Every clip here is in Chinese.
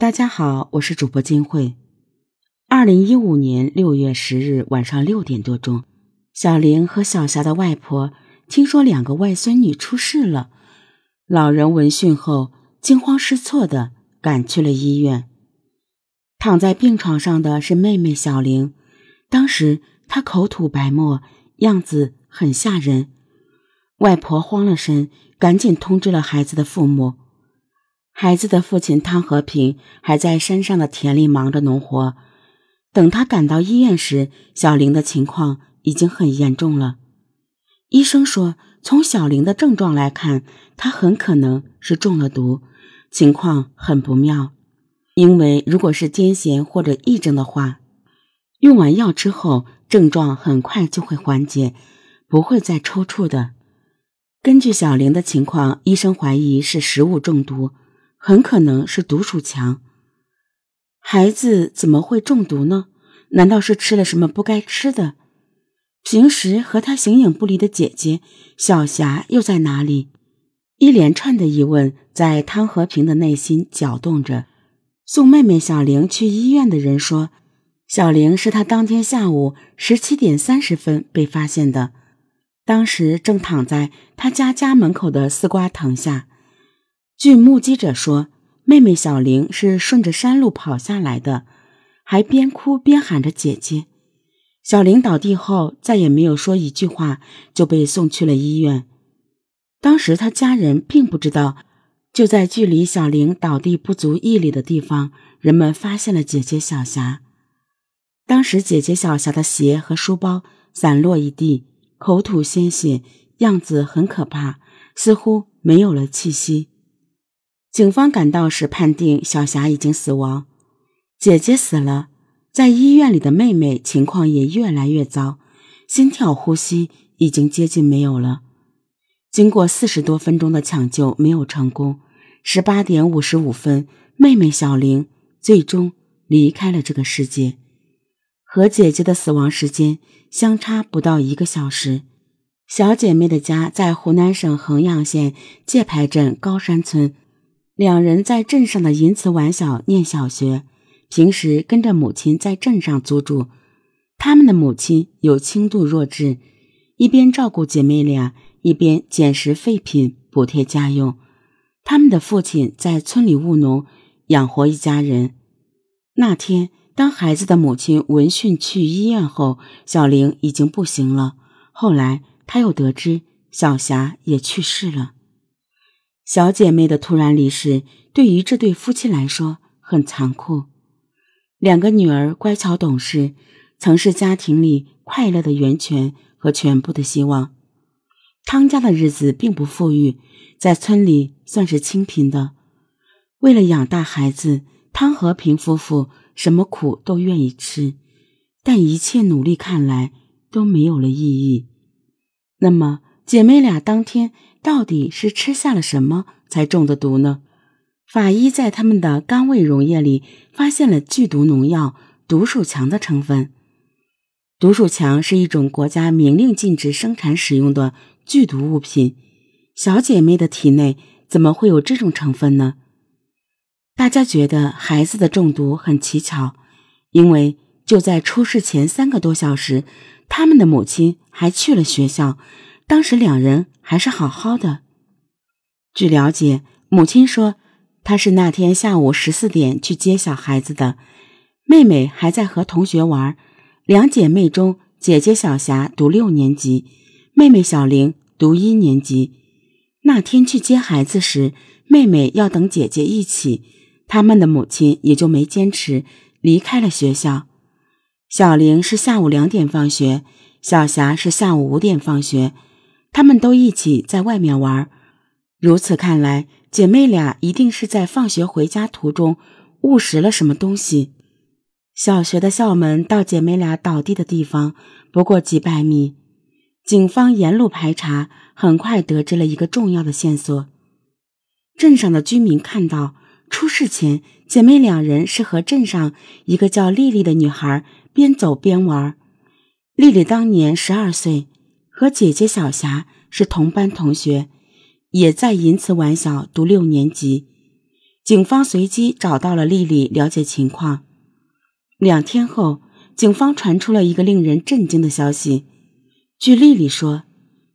大家好，我是主播金慧。二零一五年六月十日晚上六点多钟，小玲和小霞的外婆听说两个外孙女出事了，老人闻讯后惊慌失措的赶去了医院。躺在病床上的是妹妹小玲，当时她口吐白沫，样子很吓人。外婆慌了神，赶紧通知了孩子的父母。孩子的父亲汤和平还在山上的田里忙着农活。等他赶到医院时，小玲的情况已经很严重了。医生说，从小玲的症状来看，她很可能是中了毒，情况很不妙。因为如果是癫痫或者癔症的话，用完药之后症状很快就会缓解，不会再抽搐的。根据小玲的情况，医生怀疑是食物中毒。很可能是毒鼠强。孩子怎么会中毒呢？难道是吃了什么不该吃的？平时和他形影不离的姐姐小霞又在哪里？一连串的疑问在汤和平的内心搅动着。送妹妹小玲去医院的人说，小玲是他当天下午十七点三十分被发现的，当时正躺在他家家门口的丝瓜藤下。据目击者说，妹妹小玲是顺着山路跑下来的，还边哭边喊着“姐姐”。小玲倒地后再也没有说一句话，就被送去了医院。当时他家人并不知道，就在距离小玲倒地不足一里的地方，人们发现了姐姐小霞。当时姐姐小霞的鞋和书包散落一地，口吐鲜血，样子很可怕，似乎没有了气息。警方赶到时，判定小霞已经死亡，姐姐死了，在医院里的妹妹情况也越来越糟，心跳、呼吸已经接近没有了。经过四十多分钟的抢救，没有成功。十八点五十五分，妹妹小玲最终离开了这个世界，和姐姐的死亡时间相差不到一个小时。小姐妹的家在湖南省衡阳县界牌镇高山村。两人在镇上的银慈玩小念小学，平时跟着母亲在镇上租住。他们的母亲有轻度弱智，一边照顾姐妹俩，一边捡拾废品补贴家用。他们的父亲在村里务农，养活一家人。那天，当孩子的母亲闻讯去医院后，小玲已经不行了。后来，他又得知小霞也去世了。小姐妹的突然离世，对于这对夫妻来说很残酷。两个女儿乖巧懂事，曾是家庭里快乐的源泉和全部的希望。汤家的日子并不富裕，在村里算是清贫的。为了养大孩子，汤和平夫妇什么苦都愿意吃，但一切努力看来都没有了意义。那么，姐妹俩当天。到底是吃下了什么才中的毒呢？法医在他们的肝胃溶液里发现了剧毒农药毒鼠强的成分。毒鼠强是一种国家明令禁止生产使用的剧毒物品。小姐妹的体内怎么会有这种成分呢？大家觉得孩子的中毒很蹊跷，因为就在出事前三个多小时，他们的母亲还去了学校。当时两人还是好好的。据了解，母亲说她是那天下午十四点去接小孩子的，妹妹还在和同学玩。两姐妹中，姐姐小霞读六年级，妹妹小玲读一年级。那天去接孩子时，妹妹要等姐姐一起，他们的母亲也就没坚持，离开了学校。小玲是下午两点放学，小霞是下午五点放学。他们都一起在外面玩，如此看来，姐妹俩一定是在放学回家途中误食了什么东西。小学的校门到姐妹俩倒地的地方不过几百米，警方沿路排查，很快得知了一个重要的线索。镇上的居民看到，出事前姐妹两人是和镇上一个叫丽丽的女孩边走边玩。丽丽当年十二岁。和姐姐小霞是同班同学，也在银慈完小读六年级。警方随机找到了丽丽，了解情况。两天后，警方传出了一个令人震惊的消息。据丽丽说，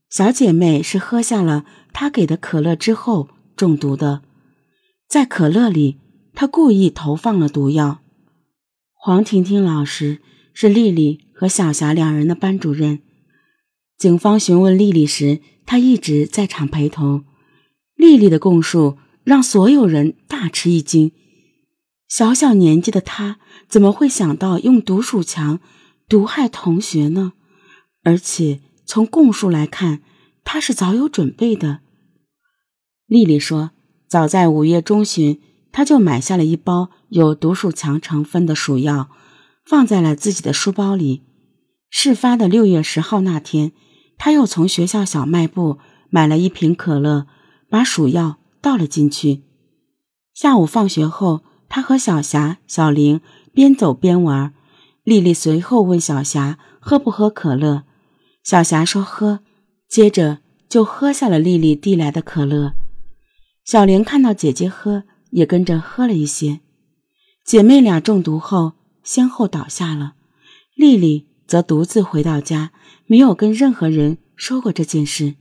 小姐妹是喝下了她给的可乐之后中毒的，在可乐里，她故意投放了毒药。黄婷婷老师是丽丽和小霞两人的班主任。警方询问丽丽时，她一直在场陪同。丽丽的供述让所有人大吃一惊：小小年纪的她怎么会想到用毒鼠强毒害同学呢？而且从供述来看，她是早有准备的。丽丽说，早在五月中旬，她就买下了一包有毒鼠强成分的鼠药，放在了自己的书包里。事发的六月十号那天，他又从学校小卖部买了一瓶可乐。把鼠药倒了进去。下午放学后，他和小霞、小玲边走边玩。丽丽随后问小霞喝不喝可乐，小霞说喝，接着就喝下了丽丽递来的可乐。小玲看到姐姐喝，也跟着喝了一些。姐妹俩中毒后先后倒下了，丽丽则独自回到家，没有跟任何人说过这件事。